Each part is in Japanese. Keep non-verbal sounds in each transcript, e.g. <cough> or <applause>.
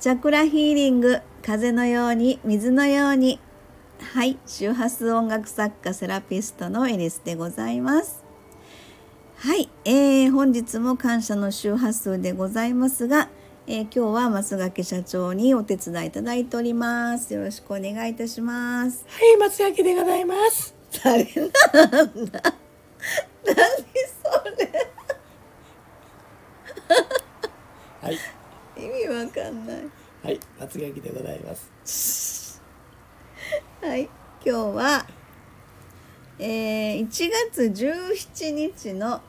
チャクラヒーリング風のように水のように。はい周波数音楽作家セラピストのエリスでございます。はい、えー、本日も感謝の周波数でございますが、えー、今日は増垣社長にお手伝いいただいております。よろしくお願いいたします。はい松崎でございます。<laughs> 誰なんだ何それはい意味わかんないはい松崎でございます。はい。今日は、えー、1月17日の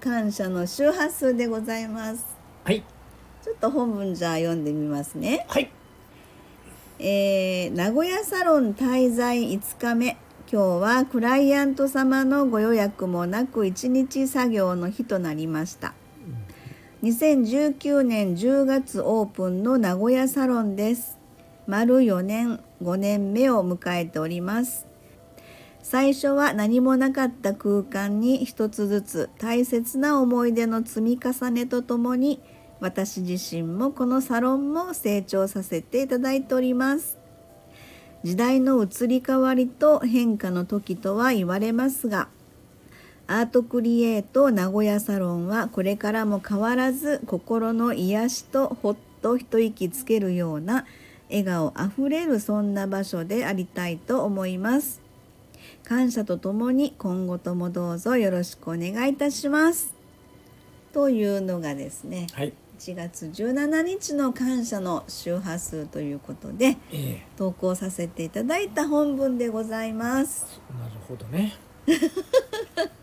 感謝の周波数でございます。はい。ちょっと本文じゃあ読んでみますね。はい。えー名古屋サロン滞在5日目。今日はクライアント様のご予約もなく1日作業の日となりました2019年10月オープンの名古屋サロンです。丸4年5年目を迎えております。最初は何もなかった空間に一つずつ大切な思い出の積み重ねとともに私自身もこのサロンも成長させていただいております。時代の移り変わりと変化の時とは言われますがアートクリエイト名古屋サロンはこれからも変わらず心の癒しとほっと一息つけるような笑顔あふれるそんな場所でありたいと思います。感謝とともに今後ともどうぞよろしくお願いいたします。というのがですねはい。1月17日の感謝の周波数ということでえ投稿させていただいた本文でございます。えなるほどね <laughs>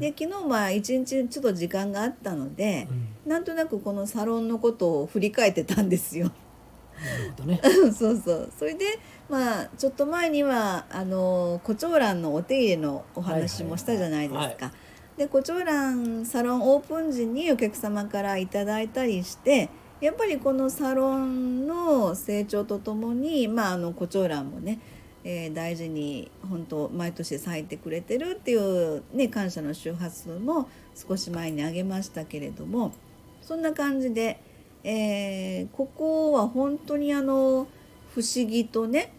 で昨日は一日ちょっと時間があったのでう、ん。なんとなくこのサロンのことを振り返ってたんですよ。なるほどね。<laughs> そうそう。それでまあちょっと前にはあの胡蝶蘭のお手入れのお話もしたじゃないですか。はいはいはで胡蝶蘭サロンオープン時にお客様からいただいたりしてやっぱりこのサロンの成長とともにまああの胡蝶蘭もね、えー大事に本当毎年咲いてくれてるっていうね感謝の周波数も少し前にあげましたけれどもそんな感じで、えーここは本当にあの不思議とね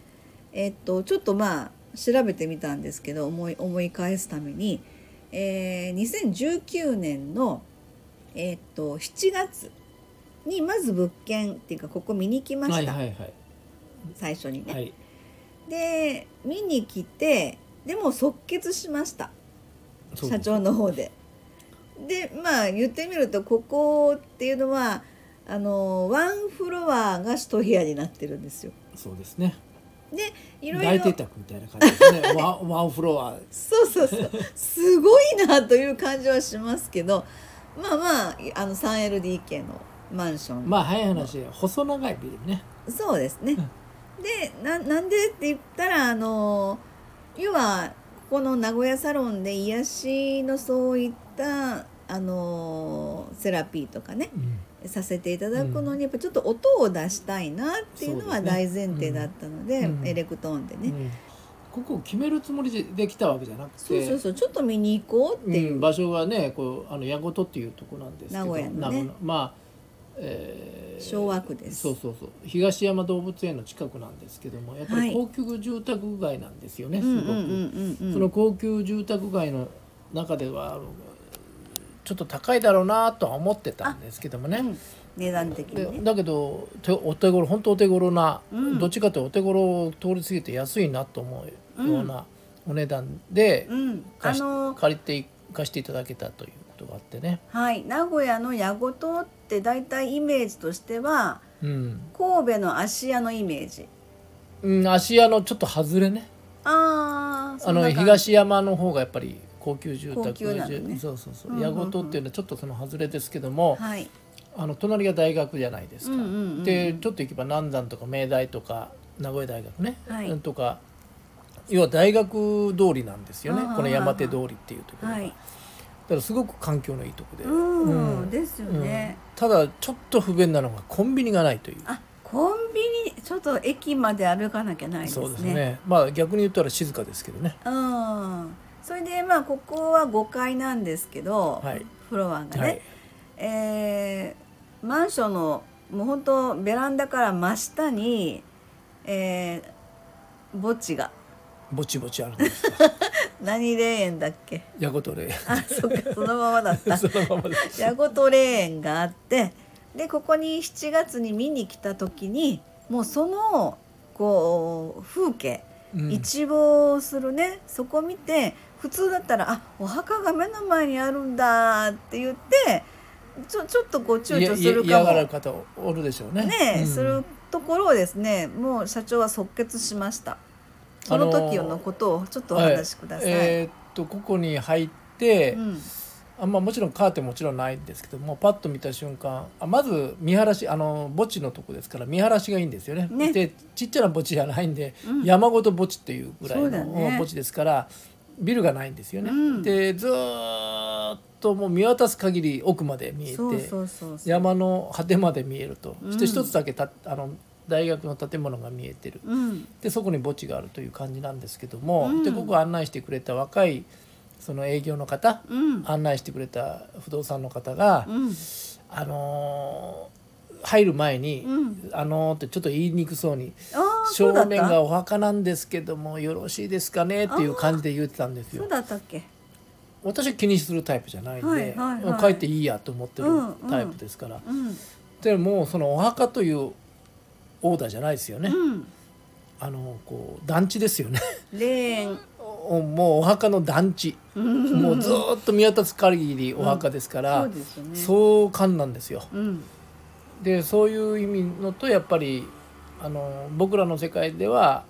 えっとちょっとまあ調べてみたんですけど思い思い返すために、えー2019年の、えっと7月にまず物件っていうかここ見に来ました、はいはいはい。最初にね。はいで見に来てでも即決しました。社長の方で。でまあ言ってみるとここっていうのはあのワンフロアが一部屋になってるんですよ。そうですね。でいろい大ろ邸宅みたいな感じですね。<laughs> ワンワンフロア。そうそうそう。すごいなという感じはしますけどまあまああの 3LDK のマンション、まあ早い話細長いビルね。そうですね。でななんでって言ったらあの要はここの名古屋サロンで癒しのそういったあのセラピーとかねうん。させていただくのにやっぱちょっと音を出したいなっていうのは大前提だったのでうん。エレクトーンでね、うん。ここを決めるつもりでできたわけじゃなくてそうそうそうちょっと見に行こうっていう、うん場所がねこうあの矢事っていうとこなんですけど名古屋のね。まあ、えー昭和区です。そうそうそう。東山動物園の近くなんですけどもやっぱはい。り高級住宅街なんですよね、うんうんすごく、その高級住宅街の中ではちょっと高いだろうなとは思ってたんですけどもね、うん値段的でにね。だけどてお手頃本当お手頃な、うん。どっちかというとお手頃を通り過ぎて安いなと思うようなお値段でうん。あの借りて貸していただけたということがあってね、はい。名古屋の矢事って大体イメージとしてはうん。神戸の芦屋のイメージ。うん、芦屋のちょっと外れね。あああの東山の方がやっぱり高級住宅高級なのね。そうそうそう。うんうんうん。矢事っていうのはちょっとその外れですけども、はい。あの隣が大学じゃないですか。うんうんうんうん。でちょっと行けば南山とか明大とか名古屋大学ね、はい。うんとか要は大学通りなんですよね。あーこの山手通りっていうところが、はい。だからすごく環境のいいとこで、うん、うん。ですよね、うん。ただちょっと不便なのがコンビニがないという。あコンビニちょっと駅まで歩かなきゃないですね。そうですね。まあ逆に言ったら静かですけどね。うん。それでまあここは5階なんですけど、はい。フロアがね、はい。えーマンションのもう本当ベランダから真下に、えー、墓地が。ぼちぼちあるんですよ <laughs> 何霊園だっけ？ヤゴトレあそっかそのままだった。<laughs> そのままです。ヤゴト霊園があってでここに7月に見に来た時にもうそのこう風景、うん。一望するねそこ見て普通だったらあお墓が目の前にあるんだって言ってちょちょっとこう躊躇するかも。がる方おるでしょうね。ね、うん。するところをですねもう社長は即決しましたその時のことをちょっとお話しください、はいえーっとここに入って、うん。あまあ、もちろんカーテンもちろんないんですけどもパッと見た瞬間あまず見晴らしあの墓地のとこですから見晴らしがいいんですよね。ね。でちっちゃな墓地じゃないんで、うん。山ごと墓地っていうぐらいのね。墓地ですからビルがないんですよね。うん。でずーっともう見渡す限り奥まで見えて山の果てまで見えると、うんそして一つだけたあの大学の建物が見えてる。うん。でそこに墓地があるという感じなんですけども、うん。でここ案内してくれた若いその営業の方、うん。案内してくれた不動産の方が、うん。あのー入る前に「うん。あのー」ってちょっと言いにくそうにああ「そうだった正面がお墓なんですけどもよろしいですかね」っていう感じで言ってたんですよ。そう。だった。っけ？私は気にするタイプじゃないんで、はいはいはい。帰っていいやと思ってるうんうんタイプですから、うんでもうそのお墓というオーダーじゃないですよね、うん。あのこう団地ですよね。霊園 <laughs> おもうお墓の団地。もうずーっと見渡す限りお墓ですから、そうですよね。壮観なんですよ。うん。でそういう意味のとやっぱりあの僕らの世界では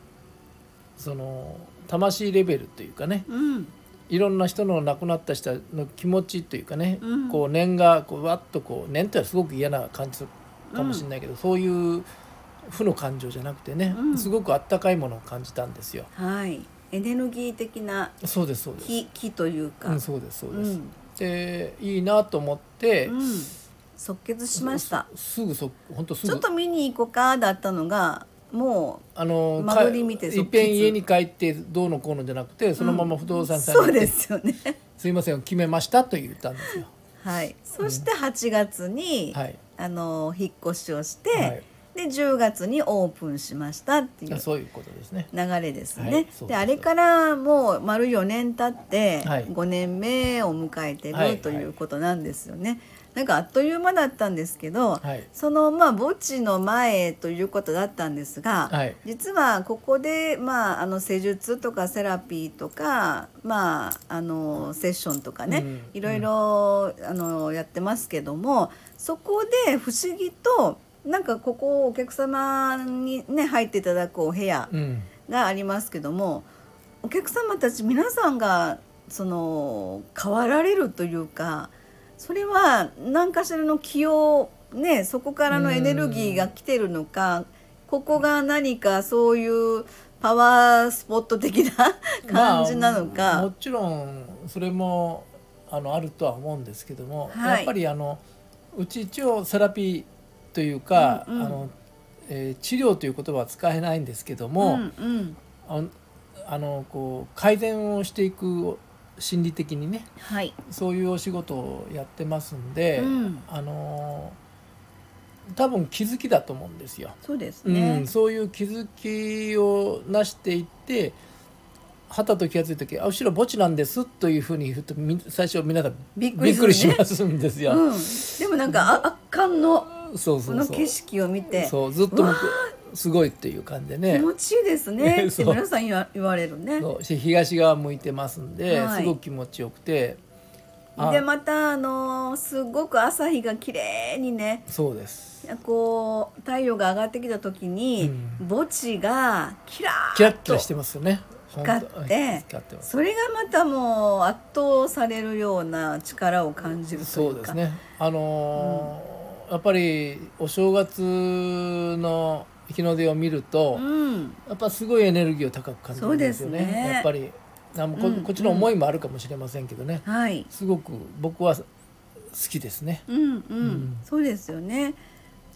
その魂レベルというかねうん。いろんな人の亡くなった人の気持ちというかね、うん。こう念がこうわっとこう念ってのはすごく嫌な感じかもしれないけど、そういう負の感情じゃなくてね、うん。すごくあったかいものを感じたんですよ。はい。エネルギー的なそうですそうです。木木というか。うん、そうですそうです。うん。でいいなと思って、うん。即決しました。すすぐそ本当すぐ。ちょっと見に行こうかだったのがもあの間取り見てかいっぺん家に帰ってどうのこうのじゃなくてそのまま不動う産さんに行って、そうですよね。<laughs> すいません決めましたと言ったんですよ。はい。そして8月に、はい。あの引っ越しをして、はいで10月にオープンしましたっていうそういうことですね。流れですね。であれからもう丸4年経ってはい5年目を迎えてる、はいということなんですよね。なんかあっという間だったんですけど、はいそのまあ墓地の前ということだったんですが、はい実はここでまああの施術とかセラピーとかまああのセッションとかね、うんいろいろあのやってますけどもそこで不思議となんかここお客様にね入っていただくお部屋うん。がありますけどもお客様たち皆さんがその変わられるというかそれは何かしらの気をねそこからのエネルギーが来てるのかここが何かそういうパワースポット的な <laughs> 感じなのか、まあもちろんそれもあのあるとは思うんですけども、はいやっぱりあのうち一応セラピーというか、うんうんあのえー治療という言葉は使えないんですけども、うんうんあのこう改善をしていく心理的にねはい、そういうお仕事をやってますんで、うんあの多分気づきだと思うんですよ。そうですうねん、。そういう気づきをなしていってはたと気が付いた時あ後ろ墓地なんですというふうに言うとみ最初皆さんびっくびっくりしますんですよ。うん、でもなんかあ圧巻のそうそうこの景色を見て。そうずっとすごいっていう感じで気ね持ちいいですね。<laughs> って皆さん言われるね。そう。し東側向いてますんで、はい。すごく気持ちよくて。あでまたあのーすごく朝日が綺麗にね。そうです。こう太陽が上がってきた時に、うん。墓地がキラキラッキラしてますよね。光って。それがまたもう圧倒されるような力を感じるというか。そうですね。あのーやっぱりお正月の日の出を見ると、うんやっぱすごいエネルギーを高く感じるんですよね。ねやっぱりあのこうんこっちの思いもあるかもしれませんけどね。はいすごく僕は好きですね。うんうん、んそうですよね。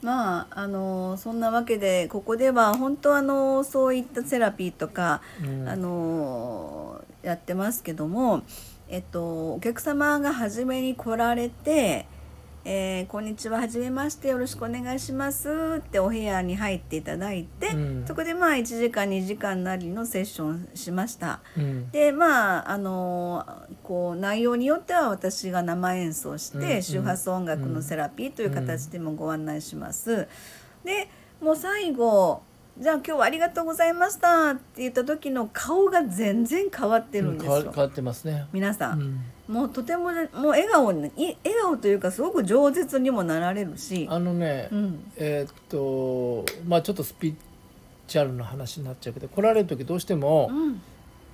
まああのそんなわけでここでは本当あのそういったセラピーとか、うんあのやってますけども、えっとお客様が初めに来られてえーこんにちははじめましてよろしくお願いします」ってお部屋に入っていただいて、うん。そこでまあ1時間2時間なりのセッションしました。うん。でまああのこう内容によっては私が生演奏しうん。て、周波数音楽のセラピーという形でもご案内します。でもう最後「じゃあ今日はありがとうございました」って言った時の顔が全然変わってるんですよ。変わ変わってますね。皆さん、うんもうとてももう笑顔にい笑顔というかすごく饒舌にもなられるし、あのね、うん、えーっとまあちょっとスピリチュアルな話になっちゃうけど来られる時どうしてもうん、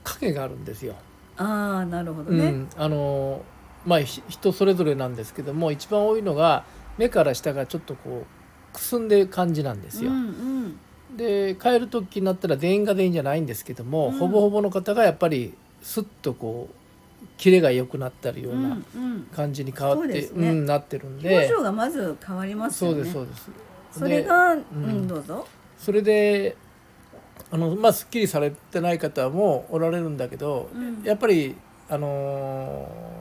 影があるんですよ。ああなるほどね。うん、あのまあひ人それぞれなんですけども一番多いのが目から下がちょっとこうくすんでる感じなんですよ。うんうんで帰る時になったら全員が全員じゃないんですけども、うん。ほぼほぼの方がやっぱりスッとこうキレが良くなったりよううんなうん、感じに変わって、そうですね。ん、なってるん表で情がまず変わりますよね。そうですそうです。それが、うでん、どうぞ。それであのまあすっきりされてない方もおられるんだけど、うん。やっぱりあのー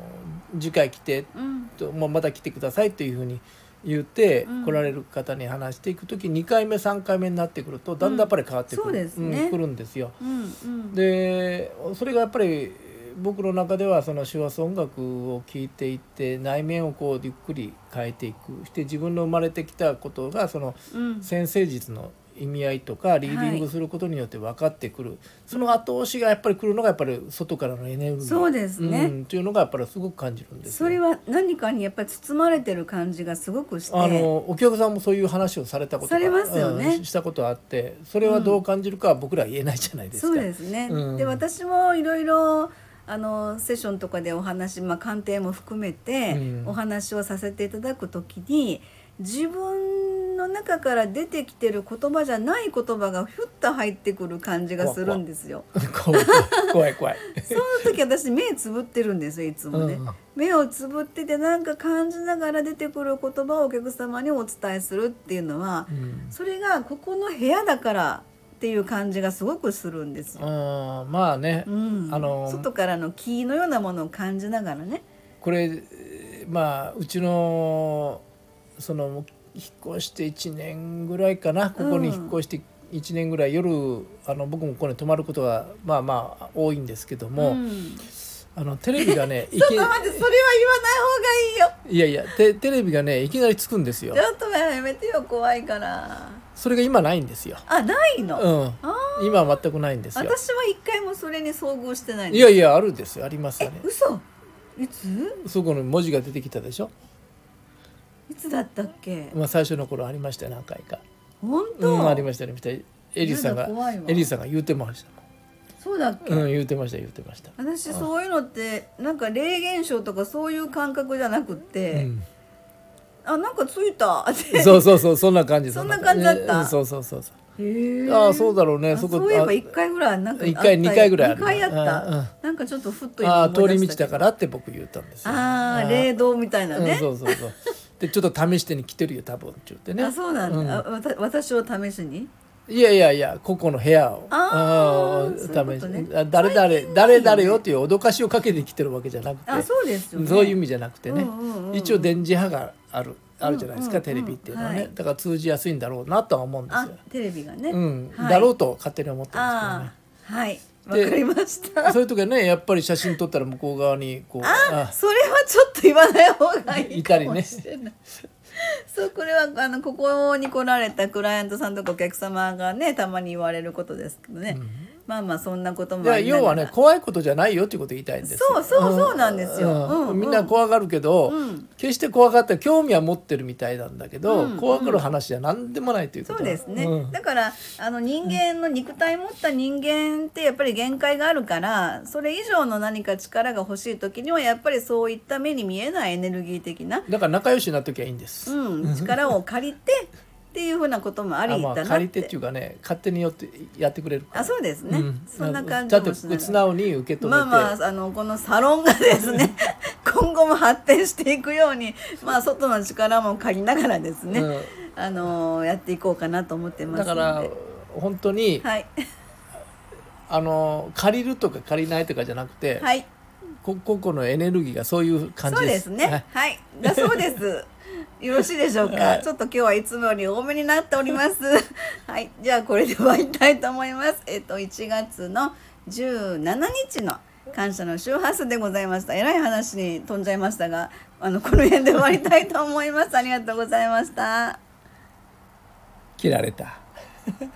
次回来てうん、と、まあ、また来てくださいというふうに言ってうん。来られる方に話していく時2回目3回目になってくるとだんだんやっぱり変わってくる,、そうですね。くるんですよ。うん、うん、でそれがやっぱり僕の中ではその手話音楽を聴いていって内面をこうゆっくり変えていく。そして自分の生まれてきたことがそのうん、先生術の意味合いとかリーディングすることによって分かってくる、その後押しがやっぱり来るのがやっぱり外からのエネルギー。そうですね。うん、というのがやっぱりすごく感じるんですよ。それは何かにやっぱり包まれてる感じがすごくして。あのお客さんもそういう話をされたことがされますよね。うんしたことあってそれはどう感じるかは僕らは言えないじゃないですか。そうですね。うん。で私もいろいろあのセッションとかでお話、まあ、鑑定も含めてうん。お話をさせていただくときに、自分の中から出てきてる言葉じゃない言葉がふっと入ってくる感じがするんですよ。怖い怖い怖い。<laughs> その時私目つぶってるんですよいつもね。うん目をつぶっててなんか感じながら出てくる言葉をお客様にお伝えするっていうのは、うんそれがここの部屋だからっていう感じがすごくするんですよ。まあね、うんあの外からの木のようなものを感じながらね。これえーまあうちのその引っ越して1年ぐらいかな。ここに引っ越して1年ぐらい、夜あの僕もここに泊まることがまあまあ多いんですけども、うん、あのテレビがね <laughs> いちょっきと待ってそれは言わない方がいいよ。いやいやテテレビがねいきなりつくんですよ。ちょっとやめてよ怖いから。それが今ないんですよ、あないの？うん、あ今は全くないんですよ。私は一回もそれに遭遇してないのいやいやあるんですよ。ありますよね。嘘？いつ？そこの文字が出てきたでしょ、いつだったっけ？まあ、最初の頃ありましたよ何回か。本当、うんありましたありましたエリーさんがエリーさんが言うてましたそうだっけ、うん言うてました言うてました。私そういうのってなんか霊現象とかそういう感覚じゃなくって、うん。あなんかついたそうそうそうそんな感じそんな感じ。だった？うんそうそうそうそう。へえああそうだろうね。あそこそういえばあ一回ぐらいなんか一回二回ぐらいあ回あった、うんうん。なんかちょっとふっとああ通り道だからって僕言ったんですよ。ああ霊道みたいなうんね、そうそうそうでちょっと試してに来てるよ多分って言ってね。あそうなんだ、あわた私を試しに？いやいやいやここの部屋を。あーーそういうことね。試しあ誰々誰々よっていう脅かしをかけてきてるわけじゃなくて。あそうですよね。そういう意味じゃなくてね、うんうんうん一応電磁波があるあるじゃないですか、うんうんテレビっていうのはね、はい。だから通じやすいんだろうなとは思うんですあよ。テレビがね、うん。はい。だろうと勝手に思ってるんですああはいわでかりました。そういう時はねやっぱり写真撮ったら向こう側にこうあそれはちょっと言わない方がいいかもしれない。そうこれはあのここに来られたクライアントさんとかお客様がねたまに言われることですけどね、まあまあそんなこといやもありながら。要はね怖いことじゃないよっていうことを言いたいんですよ。そうそうそうなんですよ。うん。うんみんな怖がるけど、うん。決して怖がった興味は持ってるみたいなんだけど、うん。怖がる話じゃ何でもないというこそとうですね、うん。だからあの人間の肉体持った人間ってやっぱり限界があるからそれ以上の何か力が欲しい時にはやっぱりそういった目に見えないエネルギー的な、だから仲良しになっときゃいいんです、うん、力を借りてっていうふうなこともありあまあだなって。借りてっていうかね勝手によってやってくれるあそうですね、うん。そんな感じもしながら素直に受け止めて、まあまああのこのサロンがですね <laughs> 今後も発展していくようにまあ外の力も借りながらですね、うん。あのやっていこうかなと思ってますので。だから本当に、はい。あの借りるとか借りないとかじゃなくて、はい。こ個々のエネルギーがそういう感じそうでですすね。はいはい。だそうですよろしいでしょうか、はい。ちょっと今日はいつもより多めになっております。<laughs> はい。じゃあこれで終わりたいと思います。えっ、と1月の17日の感謝の周波数でございました。えらい話に飛んじゃいましたがあのこの辺で終わりたいと思います。ありがとうございました。切られた。え